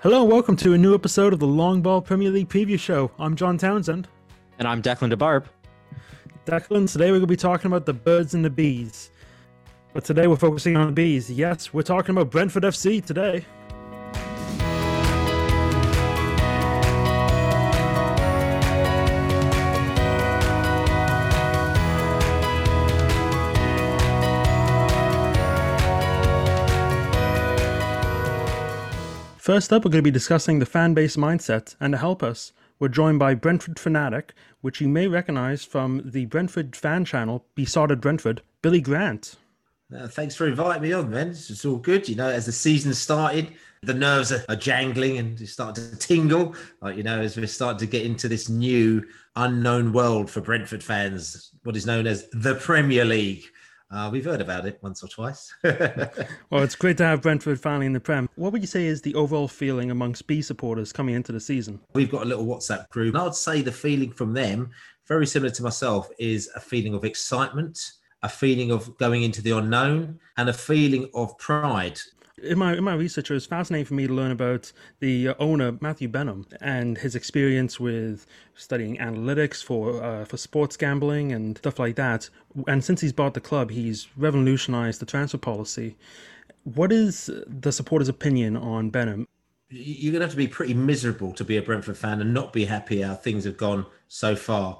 Hello and welcome to a new episode of the Longball Premier League Preview Show. I'm John Townsend. And I'm Declan Da Barp. Declan, today we're going to be talking about the birds and the bees. But today we're focusing on the bees. Yes, we're talking about Brentford FC today. First up, we're going to be discussing the fan base mindset, and to help us, we're joined by Brentford Fanatic, which you may recognize from the Brentford fan channel, Beesotted Brentford, Billy Grant. Uh, thanks for inviting me on, man. It's, it's, all good. You know, as the season started, the nerves are, are jangling and start to tingle. You know, as we're starting to get into this new unknown world for Brentford fans, what is known as the Premier League. Uh, we've heard about it once or twice. well, it's great to have Brentford finally in the Prem. What would you say is the overall feeling amongst B supporters coming into the season? We've got a little WhatsApp group. And I would say the feeling from them, very similar to myself, is a feeling of excitement, a feeling of going into the unknown, and a feeling of pride in my in my research, it was fascinating for me to learn about the owner Matthew Benham and his experience with studying analytics for uh, for sports gambling and stuff like that. And since he's bought the club, he's revolutionized the transfer policy. What is the supporters' opinion on Benham? You're going to have to be pretty miserable to be a Brentford fan and not be happy how things have gone so far.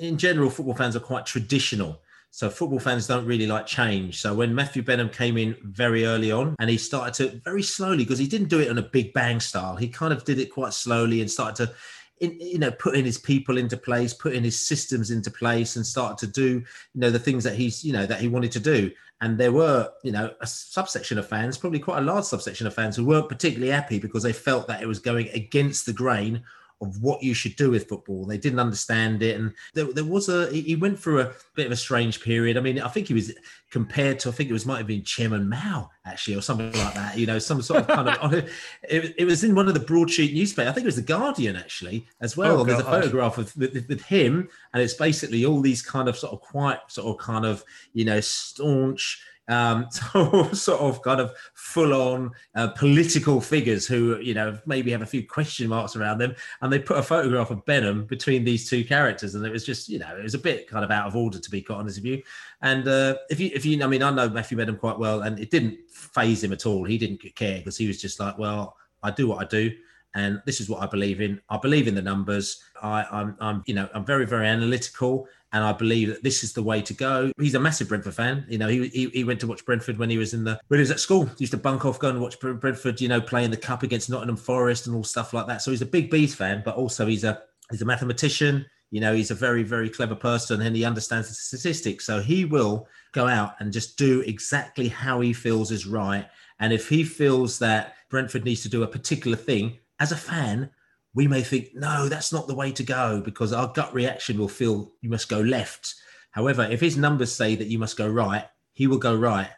In general, football fans are quite traditional so football fans don't really like change. So when Matthew Benham came in very early on and he started to very slowly, because he didn't do it in a big bang style, he kind of did it quite slowly and started to in, you know, putting his people into place, putting his systems into place, and start to do, you know, the things that he's, you know, that he wanted to do. And there were, you know, a subsection of fans, probably quite a large subsection of fans, who weren't particularly happy because they felt that it was going against the grain of what you should do with football. They didn't understand it, and there, there, was a he went through a bit of a strange period. I mean, I think he was compared to I think it was might have been Chairman Mao actually, or something like that. You know, some sort of kind of it, it was in one of the broadsheet newspapers. I think it was the Guardian actually as well. Oh, There's a photograph of with, with him, and it's basically all these kind of sort of quite sort of kind of you know staunch um, so sort of kind of full on uh, political figures who, you know, maybe have a few question marks around them. And they put a photograph of Benham between these two characters. And it was just, you know, it was a bit kind of out of order, to be quite honest with you. And uh, if you, if you, I mean, I know Matthew Benham quite well, and it didn't phase him at all. He didn't care because he was just like, well, I do what I do and this is what I believe in. I believe in the numbers. I, I'm, I'm, you know, I'm very, very analytical, and I believe that this is the way to go. He's a massive Brentford fan. You know, he, he, he went to watch Brentford when he was in the when he was at school. He used to bunk off, go and watch Brentford. You know, play in the cup against Nottingham Forest and all stuff like that. So he's a big bees fan, but also he's a he's a mathematician. You know, he's a very, very clever person and he understands the statistics. So he will go out and just do exactly how he feels is right. And if he feels that Brentford needs to do a particular thing, as a fan, we may think, no, that's not the way to go because our gut reaction will feel you must go left. However, if his numbers say that you must go right, he will go right.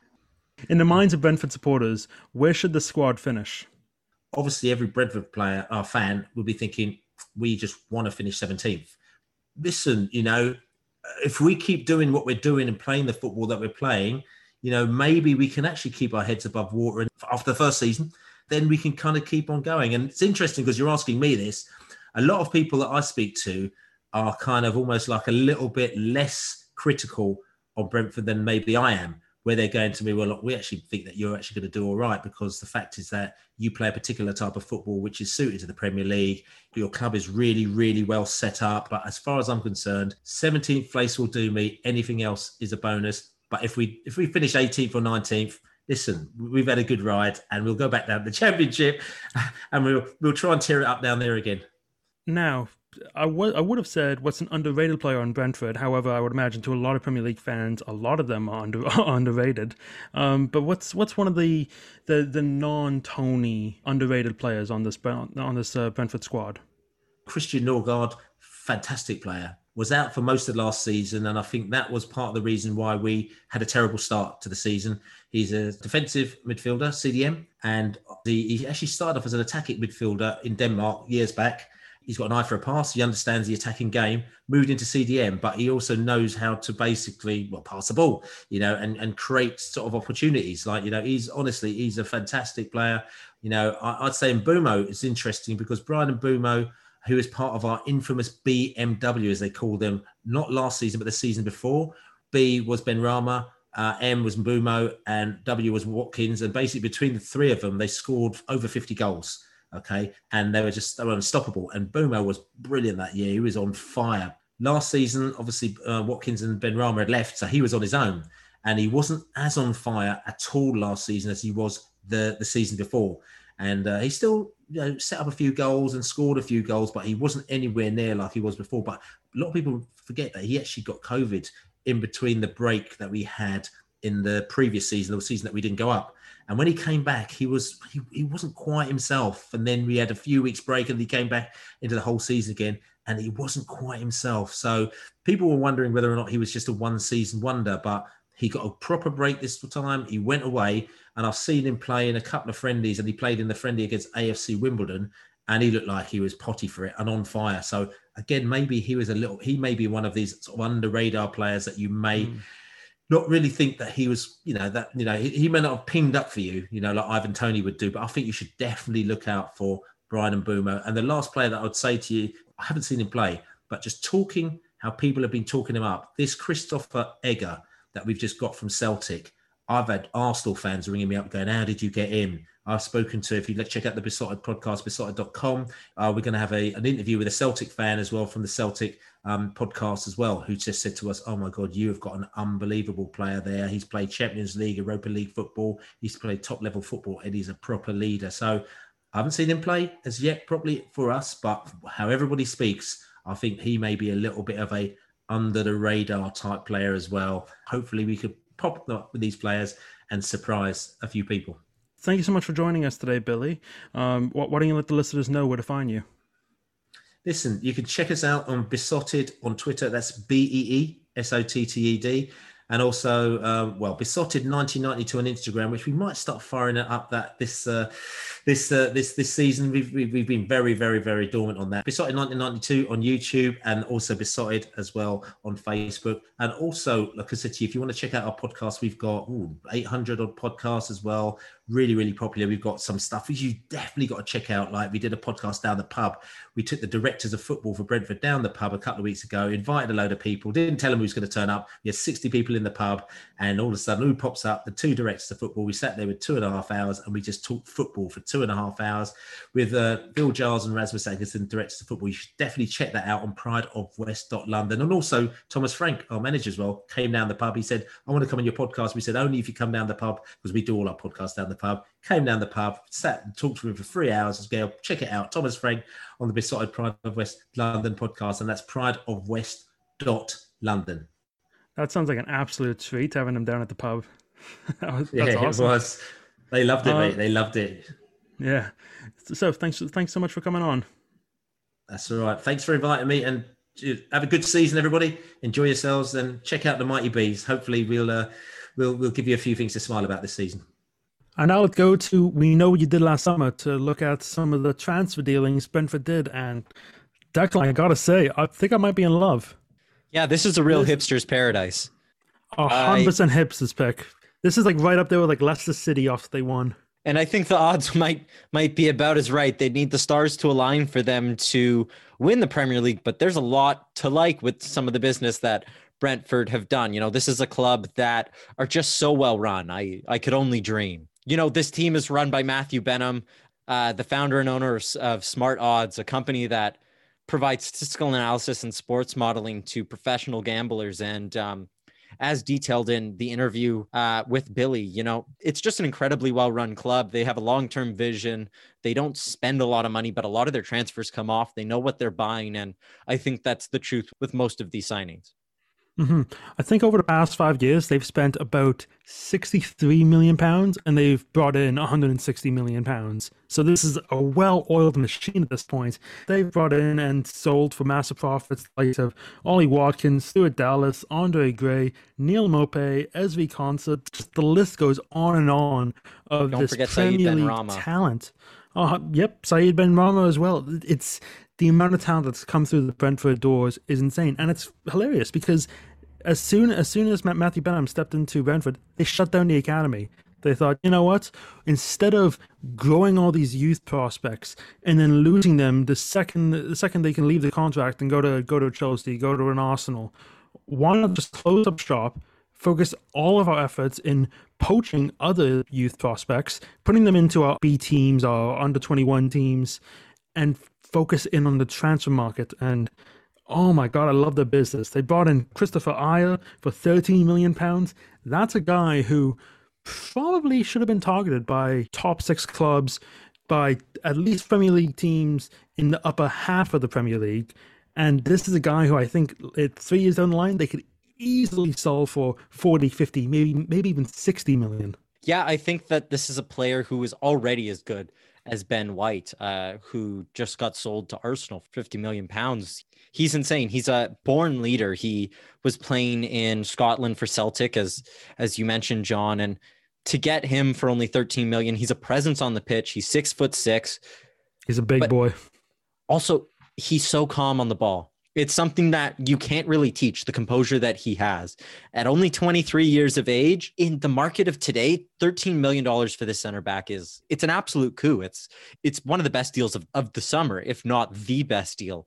In the minds of Brentford supporters, where should the squad finish? Obviously, every Brentford player, our fan, will be thinking, we just want to finish 17th. Listen, you know, if we keep doing what we're doing and playing the football that we're playing, you know, maybe we can actually keep our heads above water. After the first season, then we can kind of keep on going. And it's interesting because you're asking me this. A lot of people that I speak to are kind of almost like a little bit less critical on Brentford than maybe I am, where they're going to me, well, look, we actually think that you're actually going to do all right because the fact is that you play a particular type of football which is suited to the Premier League. Your club is really, really well set up. But as far as I'm concerned, 17th place will do me. Anything else is a bonus. But if we if we finish 18th or 19th, listen, we've had a good ride and we'll go back down to the championship and we'll we'll try and tear it up down there again. Now, I, w- I would have said what's an underrated player on Brentford. However, I would imagine to a lot of Premier League fans, a lot of them are, under, are underrated. Um, but what's what's one of the the, the non Toney underrated players on this on this uh, Brentford squad? Christian Nørgaard, fantastic player was out for most of last season, and I think that was part of the reason why we had a terrible start to the season. He's a defensive midfielder, CDM, and he, he actually started off as an attacking midfielder in Denmark years back, He's got an eye for a pass. He understands the attacking game. Moved into CDM, but he also knows how to basically well pass the ball, you know, and and create sort of opportunities. Like you know, he's honestly he's a fantastic player. You know, I, would say Mbeumo is interesting because Bryan and Mbeumo, who is part of our infamous BMW as they call them, not last season but the season before. B was Benrahma, uh, M was Mbeumo, and W was Watkins. And basically, between the three of them, they scored over 50 goals. Okay. And they were just they were unstoppable. And Mbeumo was brilliant that year. He was on fire. Last season, obviously, uh, Watkins and Benrahma had left, so he was on his own. And he wasn't as on fire at all last season as he was the, the season before. And uh, he still you know, set up a few goals and scored a few goals, but he wasn't anywhere near like he was before. But a lot of people forget that he actually got COVID in between the break that we had in the previous season, the season that we didn't go up. And when he came back, he was he, he wasn't quite himself. And then we had a few weeks break, and he came back into the whole season again, and he wasn't quite himself. So people were wondering whether or not he was just a one season wonder. But he got a proper break this time. He went away, and I've seen him play in a couple of friendlies, and he played in the friendly against AFC Wimbledon, and he looked like he was potty for it and on fire. So again, maybe he was a little. He may be one of these sort of under radar players that you may. Mm. Not really think that he was, you know, that you know he, he may not have pinged up for you, you know, like Ivan Toney would do. But I think you should definitely look out for Bryan and Mbeumo. And the last player that I would say to you, I haven't seen him play, but just talking how people have been talking him up. This Kristoffer Ajer that we've just got from Celtic. I've had Arsenal fans ringing me up going, How did you get in? I've spoken to, if you let's check out the Beesotted podcast, beesotted.com, uh, we're going to have a, an interview with a Celtic fan as well from the Celtic um, podcast as well, who just said to us, Oh my God, you have got an unbelievable player there. He's played Champions League, Europa League football, he's played top level football, and he's a proper leader. So I haven't seen him play as yet, probably for us, but how everybody speaks, I think he may be a little bit of a under the radar type player as well. Hopefully, we could pop up with these players and surprise a few people. Thank you so much for joining us today, Billy. Um, why don't you let the listeners know where to find you? Listen, you can check us out on Beesotted on Twitter. That's B E E S O T T E D and also um, well beesotted 1992 on instagram which we might start firing it up that this uh, this uh, this this season. We've, we've, been very very very dormant on that. Beesotted 1992 on youtube and also beesotted as well on facebook. And also like i said if you want to check out our podcast we've got ooh, 800 odd podcasts as well really, really popular. We've got some stuff which you definitely got to check out. Like we did a podcast down the pub. We took the directors of football for Brentford down the pub a couple of weeks ago, invited a load of people, didn't tell them who's going to turn up. We had 60 people in the pub, and all of a sudden, who pops up? The two directors of football. We sat there with two and a half hours and we just talked football for two and a half hours with uh, Phil Giles and Rasmus Ankersen, directors of football. You should definitely check that out on Pride of West London. And also, Thomas Frank, our manager as well, came down the pub. He said, I want to come on your podcast. We said, only if you come down the pub because we do all our podcasts down the pub. Came down the pub, sat and talked to him for three hours. As go, check it out. Thomas Frank on the Beesotted Pride of West London podcast, and that's Pride of West dot London. That sounds like an absolute treat having him down at the pub. was, yeah, awesome. it was. They loved it, uh, mate. They loved it. Yeah. So thanks, thanks so much for coming on. That's all right. Thanks for inviting me, and have a good season, everybody. Enjoy yourselves, and check out the Mighty Bees. Hopefully, we'll uh, we'll we'll give you a few things to smile about this season. And now let's go to we know what you did last summer to look at some of the transfer dealings Brentford did. And Declan, I gotta say, I think I might be in love. Yeah, this is a real this, hipster's paradise. A hundred percent hipsters pick. This is like right up there with like Leicester City after they won. And I think the odds might might be about as right. They need the stars to align for them to win the Premier League, but there's a lot to like with some of the business that Brentford have done. You know, this is a club that are just so well run. I I could only dream you know, this team is run by Matthew Benham, uh, the founder and owner of, of Smartodds, a company that provides statistical analysis and sports modeling to professional gamblers. And um, as detailed in the interview uh, with Billy, you know, it's just an incredibly well run club. They have a long term vision. They don't spend a lot of money, but a lot of their transfers come off. They know what they're buying. And I think that's the truth with most of these signings. Mm-hmm. I think over the past five years, they've spent about 63 million pounds and they've brought in 160 million pounds. So this is a well oiled machine at this point. They've brought in and sold for massive profits like of Ollie Watkins, Stuart Dallas, Andre Gray, Neal Maupay, Ezri Konsa. Just the list goes on and on of Don't this Premier League talent. Oh, yep, Said Benrahma as well. It's the amount of talent that's come through the Brentford doors is insane, and it's hilarious because as soon as soon as Matthew Benham stepped into Brentford, they shut down the academy. They thought, you know what? Instead of growing all these youth prospects and then losing them the second the second they can leave the contract and go to go to Chelsea, go to an Arsenal, why not just close up shop, focus all of our efforts in poaching other youth prospects, putting them into our B teams, our under twenty one teams, and focus in on the transfer market and Oh my god, I love the business. They brought in Kristoffer Ajer for 13 million pounds. That's a guy who probably should have been targeted by top six clubs, by at least Premier League teams in the upper half of the Premier League. And this is a guy who I think at three years down the line, they could easily sell for 40, 50, maybe, maybe even 60 million. Yeah, I think that this is a player who is already as good as Ben White, uh, who just got sold to Arsenal for 50 million pounds. He's insane. He's a born leader. He was playing in Scotland for Celtic, as as you mentioned, John. And to get him for only 13 million, he's a presence on the pitch. He's six foot six. He's a big boy. Also, he's so calm on the ball. It's something that you can't really teach the composure that he has. At only 23 years of age, in the market of today, 13 million dollars for this center back is it's an absolute coup. It's it's one of the best deals of, of the summer, if not the best deal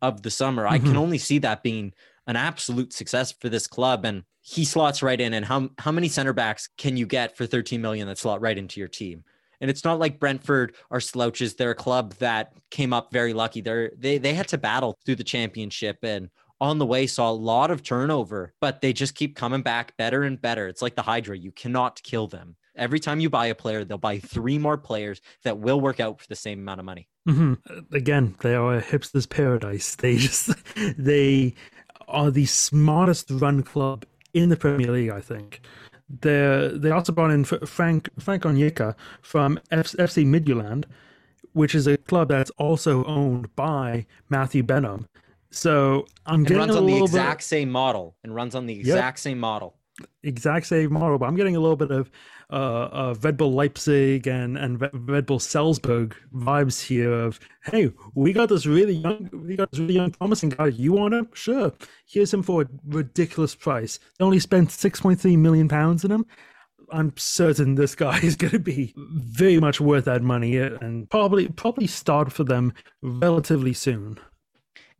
of the summer. Mm-hmm. I can mm-hmm. only see that being an absolute success for this club and he slots right in and how how many center backs can you get for 13 million that slot right into your team? And it's not like Brentford are slouches. They're a club that came up very lucky. They're they they had to battle through the championship and on the way saw a lot of turnover, but they just keep coming back better and better. It's like the Hydra. You cannot kill them. Every time you buy a player, they'll buy three more players that will work out for the same amount of money. Mm-hmm. Again, they are a hipster's paradise. They just they are the smartest run club in the Premier League. I think they they also brought in Frank Frank Onyeka from F- FC Midtjylland, which is a club that's also owned by Matthew Benham. So I'm and getting runs on the exact bit... same model and runs on the exact yep. same model. Exact same model, but I'm getting a little bit of uh, uh, Red Bull Leipzig and and Red Bull Salzburg vibes here. Of hey, we got this really young, we got this really young, promising guy. You want him? Sure. Here's him for a ridiculous price. They only spent six point three million pounds in him. I'm certain this guy is going to be very much worth that money and probably probably start for them relatively soon.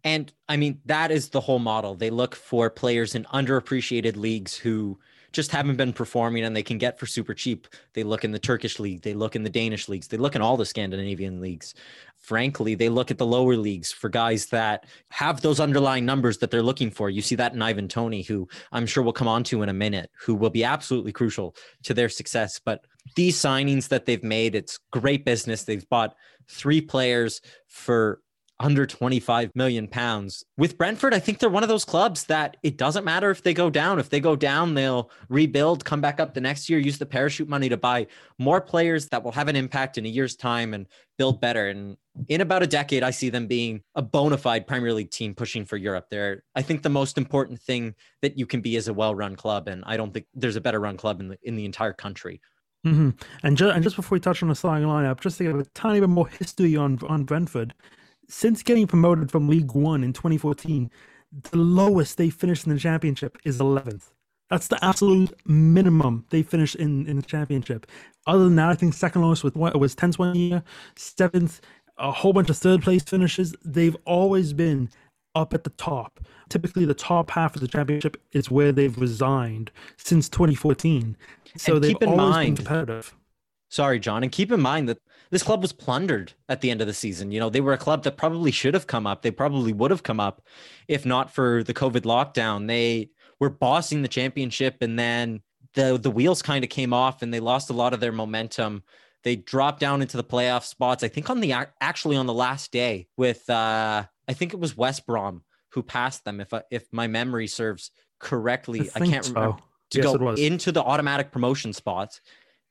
And I mean, that is the whole model. They look for players in underappreciated leagues who just haven't been performing and they can get for super cheap. They look in the Turkish league, they look in the Danish leagues, they look in all the Scandinavian leagues. Frankly, they look at the lower leagues for guys that have those underlying numbers that they're looking for. You see that in Ivan Toney, who I'm sure we'll come on to in a minute, who will be absolutely crucial to their success. But these signings that they've made, it's great business. They've bought three players for under 25 million pounds. With Brentford, I think they're one of those clubs that it doesn't matter if they go down. If they go down, they'll rebuild, come back up the next year, use the parachute money to buy more players that will have an impact in a year's time and build better. And in about a decade, I see them being a bona fide Premier League team pushing for Europe. They're, I think, the most important thing that you can be is a well run club. And I don't think there's a better run club in the, in the entire country. Mm-hmm. And, ju- and just before we touch on the starting lineup, just to give a tiny bit more history on on Brentford, since getting promoted from League One in 2014, the lowest they finished in the championship is 11th. That's the absolute minimum they finished in, in the championship. Other than that, I think second lowest with what was 10th one year, seventh, a whole bunch of third place finishes. They've always been up at the top. Typically, the top half of the championship is where they've resigned since 2014. So and they've always mind, been competitive. Sorry, John, and keep in mind that this club was plundered at the end of the season. You know, they were a club that probably should have come up. They probably would have come up if not for the COVID lockdown. They were bossing the championship and then the the wheels kind of came off and they lost a lot of their momentum. They dropped down into the playoff spots. I think on the actually on the last day with uh I think it was West Brom who passed them if I, if my memory serves correctly. I, I can't so. remember to yes, go into the automatic promotion spots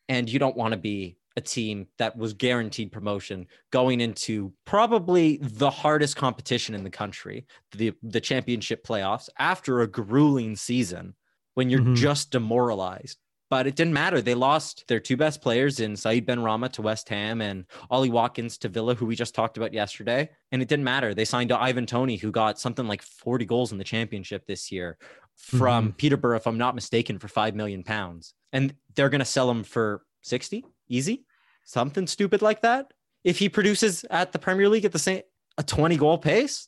and you don't want to be a team that was guaranteed promotion going into probably the hardest competition in the country, the the championship playoffs after a grueling season when you're mm-hmm. just demoralized but it didn't matter. They lost their two best players in Said Benrahma to West Ham and Ollie Watkins to Villa, who we just talked about yesterday. And it didn't matter. They signed Ivan Toney, who got something like 40 goals in the championship this year from mm-hmm. Peterborough, if I'm not mistaken, for five million pounds. And they're gonna sell him for 60 easy, something stupid like that. If he produces at the Premier League at the same a 20 goal pace,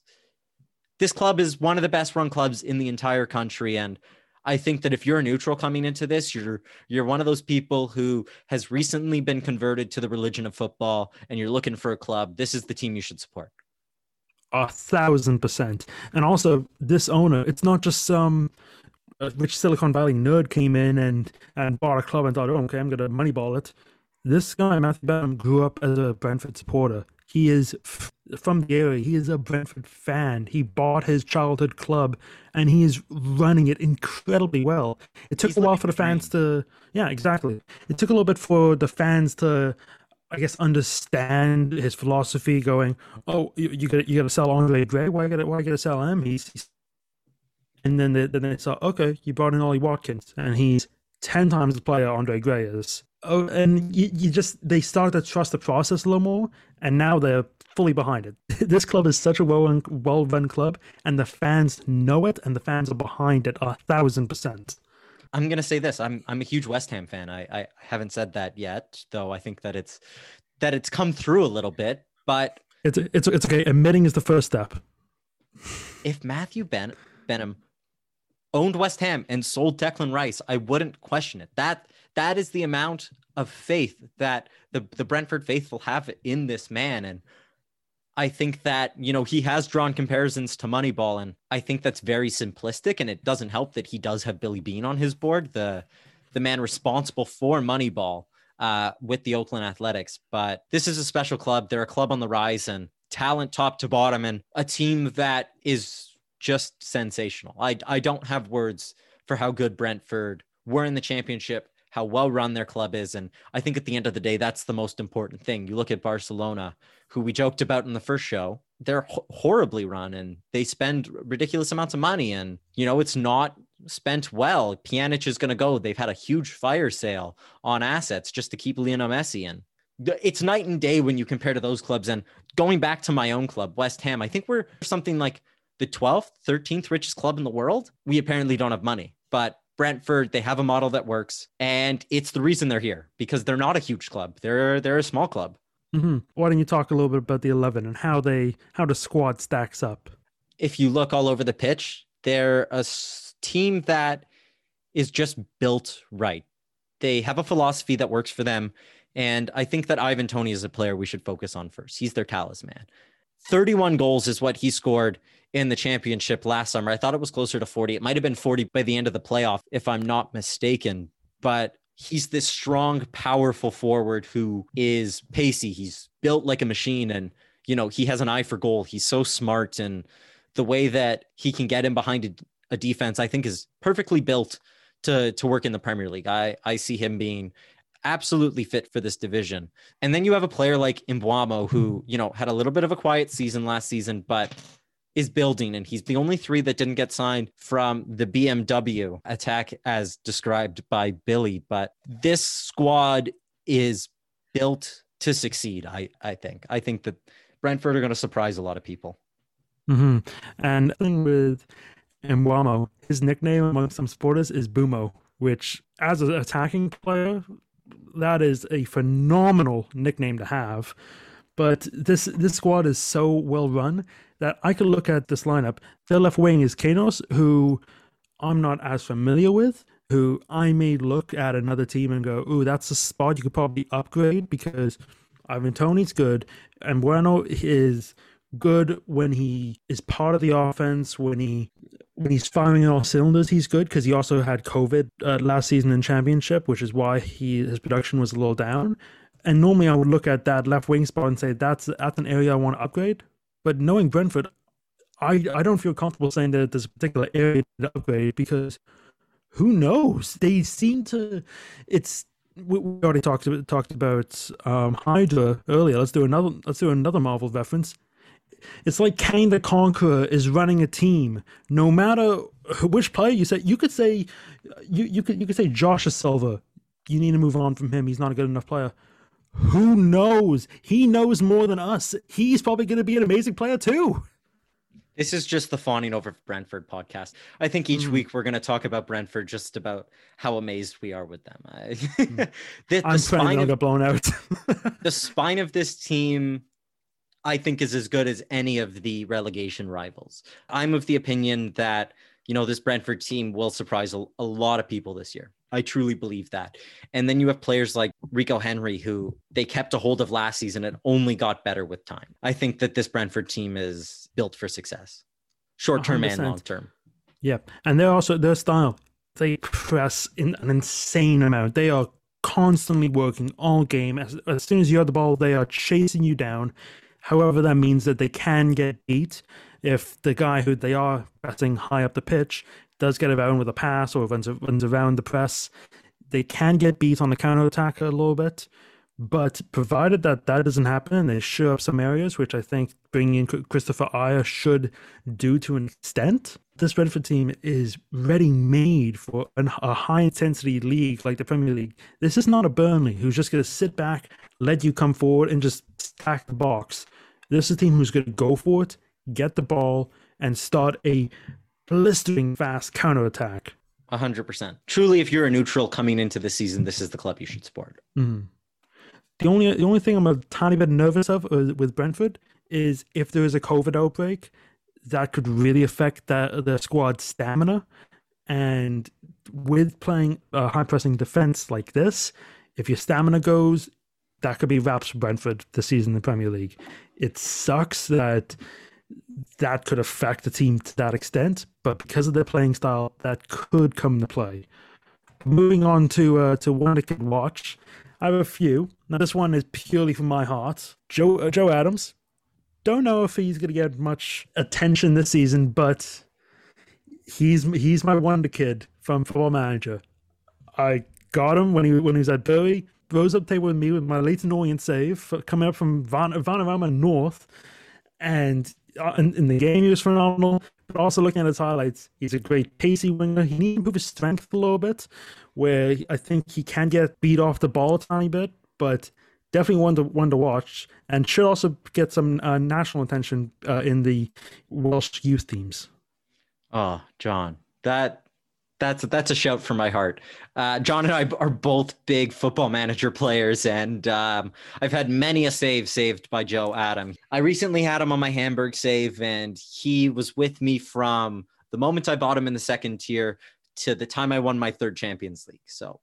this club is one of the best run clubs in the entire country. And I think that if you're a neutral coming into this, you're you're one of those people who has recently been converted to the religion of football and you're looking for a club. This is the team you should support. A thousand percent. And also this owner, it's not just some uh, rich Silicon Valley nerd came in and and bought a club and thought, oh, okay, I'm gonna moneyball it. This guy, Matthew Benham, grew up as a Brentford supporter. He is f- from the area. He is a Brentford fan. He bought his childhood club and he is running it incredibly well. It took He's a while for the fans to, yeah, exactly. It took a little bit for the fans to, I guess, understand his philosophy. Going, oh, you, you got you got to sell Andre Gray. Why got why got to sell him? He's, he's and then they, then they saw, okay, you brought in Ollie Watkins, and he's ten times the player Andre Gray is oh, and you, you just they started to trust the process a little more, and now they're fully behind it. this club is such a well run, well run club, and the fans know it, and the fans are behind it a thousand percent. I'm gonna say this: I'm I'm a huge West Ham fan. I I haven't said that yet, though. I think that it's that it's come through a little bit, but it's it's it's okay. Admitting is the first step. If Matthew ben, Benham owned West Ham and sold Declan Rice, I wouldn't question it. That that is the amount of faith that the, the Brentford faithful have in this man. And I think that, you know, he has drawn comparisons to Moneyball, and I think that's very simplistic. And it doesn't help that he does have Billy Beane on his board, the the man responsible for Moneyball uh, with the Oakland Athletics. But this is a special club. They're a club on the rise and talent top to bottom, and a team that is just sensational. I I don't have words for how good Brentford were in the championship how well run their club is. And I think at the end of the day, that's the most important thing. You look at Barcelona, who we joked about in the first show, they're ho- horribly run and they spend ridiculous amounts of money. And, you know, it's not spent well. Pjanic is going to go. They've had a huge fire sale on assets just to keep Lionel Messi in. It's night and day when you compare to those clubs. And going back to my own club, West Ham, I think we're something like the 12th, 13th richest club in the world. We apparently don't have money, but Brentford, they have a model that works, and it's the reason they're here because they're not a huge club. They're they're a small club. Mm-hmm. Why don't you talk a little bit about the eleven and how they how the squad stacks up? If you look all over the pitch, they're a team that is just built right. They have a philosophy that works for them, and I think that Ivan Toney is a player we should focus on first. He's their talisman. 31 goals is what he scored in the championship last summer. I thought it was closer to 40. It might have been 40 by the end of the playoff, if I'm not mistaken. But he's this strong, powerful forward who is pacey. He's built like a machine and, you know, he has an eye for goal. He's so smart. And the way that he can get in behind a, a defense, I think, is perfectly built to, to work in the Premier League. I, I see him being absolutely fit for this division. And then you have a player like Mbeumo who, mm-hmm. you know, had a little bit of a quiet season last season, but is building and he's the only three that didn't get signed from the BMW attack as described by Billy, but this squad is built to succeed, I I think. I think that Brentford are going to surprise a lot of people. Mm-hmm. And with Mbeumo, his nickname among some supporters is Bumo, which as an attacking player that is a phenomenal nickname to have. But this this squad is so well run that I could look at this lineup. Their left wing is Canos, who I'm not as familiar with, who I may look at another team and go, "Ooh, that's a spot you could probably upgrade because Ivan Toney's good, and Bueno is good when he is part of the offense, when he when he's firing on all cylinders, he's good because he also had COVID uh, last season in championship, which is why he his production was a little down. And normally I would look at that left wing spot and say that's that's an area I want to upgrade. But knowing Brentford, I I don't feel comfortable saying that there's a particular area to upgrade because who knows? They seem to. It's we already talked about talked about um, Hydra earlier. Let's do another. Let's do another Marvel reference. It's like Kang the Conqueror is running a team. No matter which player you say, you could say, you, you could you could say Josh Silva. you need to move on from him. He's not a good enough player. Who knows? He knows more than us. He's probably going to be an amazing player too. This is just the fawning over Brentford podcast. I think each Mm. week we're going to talk about Brentford, just about how amazed we are with them. I- the, the I'm spine of get blown out. the spine of this team i think is as good as any of the relegation rivals i'm of the opinion that you know this brentford team will surprise a, a lot of people this year i truly believe that and then you have players like rico henry who they kept a hold of last season and only got better with time i think that this brentford team is built for success short term and long term Yeah, and they're also their style. They press in an insane amount. They are constantly working all game. As, as soon as you have the ball, they are chasing you down. However, that means that they can get beat if the guy who they are pressing high up the pitch does get around with a pass or runs, runs around the press. They can get beat on the counter attack a little bit. But provided that that doesn't happen and they show up some areas, which I think bringing in Kristoffer Ajer should do to an extent, this Brentford team is ready made for an, a high intensity league like the Premier League. This is not a Burnley who's just going to sit back, let you come forward, and just stack the box. This is a team who's going to go for it, get the ball, and start a blistering fast counter attack. 100% truly if you're a neutral coming into the season this is the club you should support Mm. The only the only thing I'm a tiny bit nervous of uh, with Brentford is if there is a COVID outbreak, that could really affect the the squad's stamina. And with playing a high pressing defense like this, if your stamina goes, that could be wraps for Brentford this season in the Premier League. It sucks that that could affect the team to that extent, but because of their playing style, that could come into play. Moving on to uh, to one that could watch, I have a few. Now this one is purely from my heart. Joe uh, Joe Adams. Don't know if he's going to get much attention this season, but he's he's my wonder kid from Football Manager. I got him when he when he was at Bury. Rose up table with me with my Leyton Orient save coming up from Van Vanarama North, and in, in the game he was phenomenal. But also looking at his highlights, he's a great pacey winger. He needs to improve his strength a little bit, where I think he can get beat off the ball a tiny bit, but definitely one to one to watch, and should also get some uh, national attention uh, in the Welsh youth teams. Oh, John, that that's that's a shout from my heart. Uh, John and I are both big football manager players, and um, I've had many a save saved by Joe Adam. I recently had him on my Hamburg save, and he was with me from the moment I bought him in the second tier to the time I won my third Champions League. So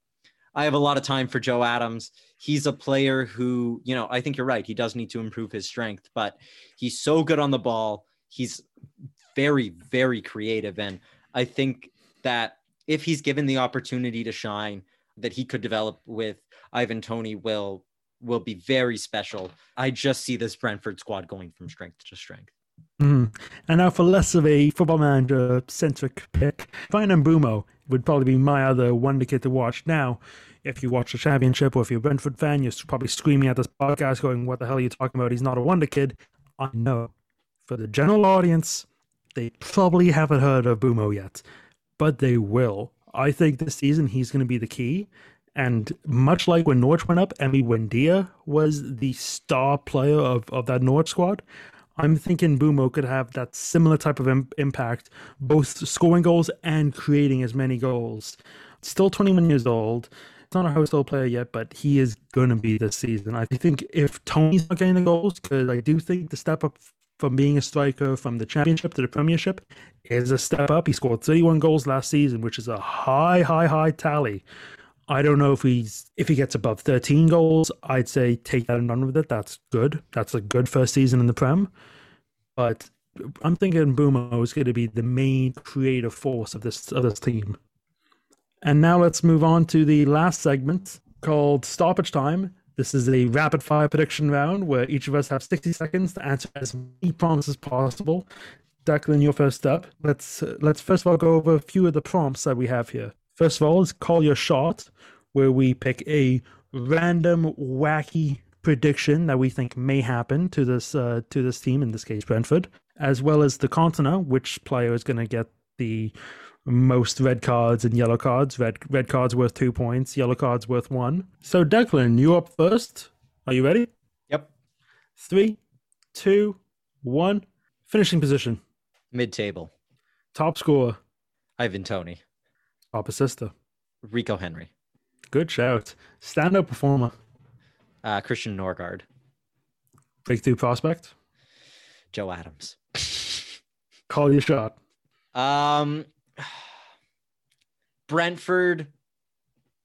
I have a lot of time for Joe Adams. He's a player who, you know, I think you're right. He does need to improve his strength, but he's so good on the ball. He's very, very creative. And I think that if he's given the opportunity to shine, that he could develop with Ivan Toney will will be very special. I just see this Brentford squad going from strength to strength. Mhm. And now for less of a football manager centric pick, Bryan Mbeumo would probably be my other wonder kid to watch. Now, if you watch the championship or if you're a Brentford fan, you're probably screaming at this podcast going, What the hell are you talking about? He's not a wonder kid. I know. For the general audience, they probably haven't heard of Bumo yet, but they will. I think this season he's going to be the key. And much like when Norwich went up, Emi Buendia was the star player of, of that Norwich squad. I'm thinking Bumo could have that similar type of Im- impact, both scoring goals and creating as many goals. Still 21 years old. It's not a household player yet, but he is going to be this season. I think if Toney's not getting the goals, because I do think the step up from being a striker from the championship to the premiership is a step up. He scored 31 goals last season, which is a high, high, high tally. I don't know if he's if he gets above 13 goals, I'd say take that and run with it. That's good. That's a good first season in the Prem. But I'm thinking Bumo is going to be the main creative force of this of this team. And now let's move on to the last segment called Stoppage Time. This is a rapid fire prediction round where each of us have 60 seconds to answer as many prompts as possible. Declan, you're first up. Let's uh, let's first of all go over a few of the prompts that we have here. First of all, is call your shot, where we pick a random wacky prediction that we think may happen to this uh, to this team, in this case Brentford, as well as the Cantona, which player is going to get the most red cards and yellow cards. Red red cards worth two points, yellow cards worth one. So Declan, you up first. Are you ready? Yep. Three, two, one. Finishing position. Mid table. Top scorer. Ivan Toney. Top assister. Rico Henry. Good shout. Standout performer. Uh, Christian Nørgaard. Breakthrough prospect. Joe Adams. Call your shot. Um, Brentford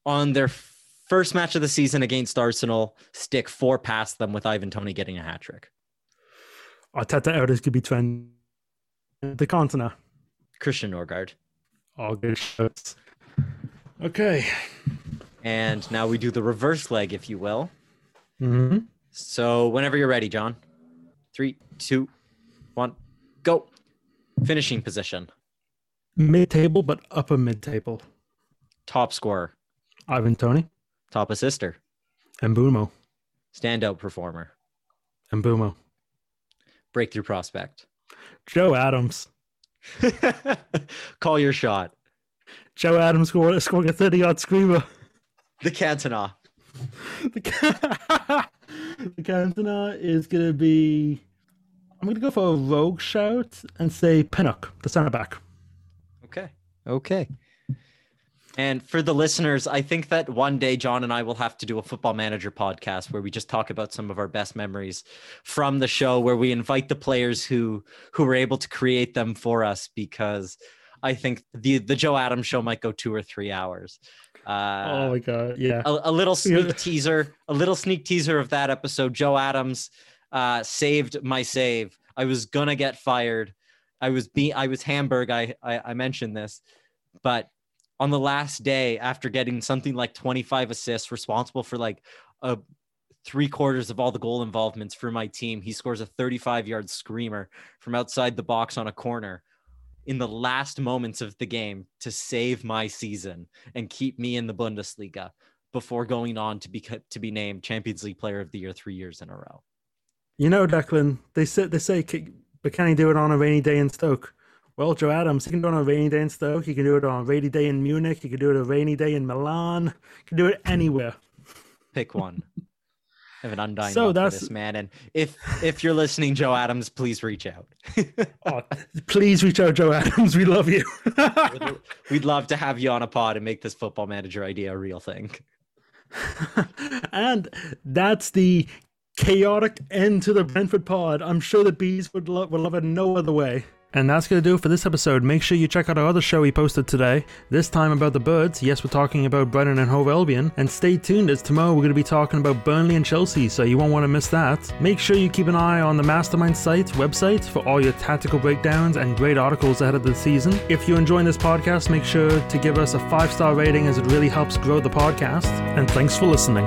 on their first match of the season against Arsenal stick four past them with Ivan Toney getting a hat trick. Arteta going to be trend. The Cantona. Christian Nørgaard. All good shots. Okay. And now we do the reverse leg, if you will. hmm So whenever you're ready, John. Three, two, one, go. Finishing position. Mid table, but upper mid table. Top scorer. Ivan Toney Top assister. and Bumo Standout performer. and Bumo. Breakthrough prospect. Joe Adams. Call your shot. Joe Adams scored, scoring a 30 yard screamer. The Cantona. The, the Cantona is going to be. I'm going to go for a rogue shout and say Pinnock, the centre back. Okay. Okay. And for the listeners, I think that one day John and I will have to do a football manager podcast where we just talk about some of our best memories from the show where we invite the players who who were able to create them for us because I think the the Joe Adams show might go 2 or 3 hours. Uh oh my God. Yeah. a, a little Yeah. sneak teaser, a little sneak teaser of that episode. Joe Adams uh, saved my save. I was gonna get fired. I was be I was Hamburg. I, I I mentioned this, but on the last day after getting something like 25 assists, responsible for like a three quarters of all the goal involvements for my team, he scores a 35 yard screamer from outside the box on a corner in the last moments of the game to save my season and keep me in the Bundesliga before going on to be to be named Champions League Player of the Year three years in a row. You know, Declan, they say, they say, "K- but can he do it on a rainy day in Stoke? Well, Joe Adams, he can do it on a rainy day in Stoke. He can do it on a rainy day in Munich. He can do it on a rainy day in Milan. He can do it anywhere. Pick one. I have an undying So love for this man, and if if you're listening, Joe Adams, please reach out. Oh, please reach out, Joe Adams. We love you. We'd love to have you on a pod and make this football manager idea a real thing. and that's the chaotic end to the Brentford pod. I'm sure the bees would love, would love it no other way. And that's going to do it for this episode. Make sure you check out our other show we posted today. This time about the birds. Yes, we're talking about Brighton and Hove Albion. And stay tuned as tomorrow we're going to be talking about Burnley and Chelsea, so you won't want to miss that. Make sure you keep an eye on the Mastermind site website for all your tactical breakdowns and great articles ahead of the season. If you're enjoying this podcast, make sure to give us a five star rating as it really helps grow the podcast. And thanks for listening.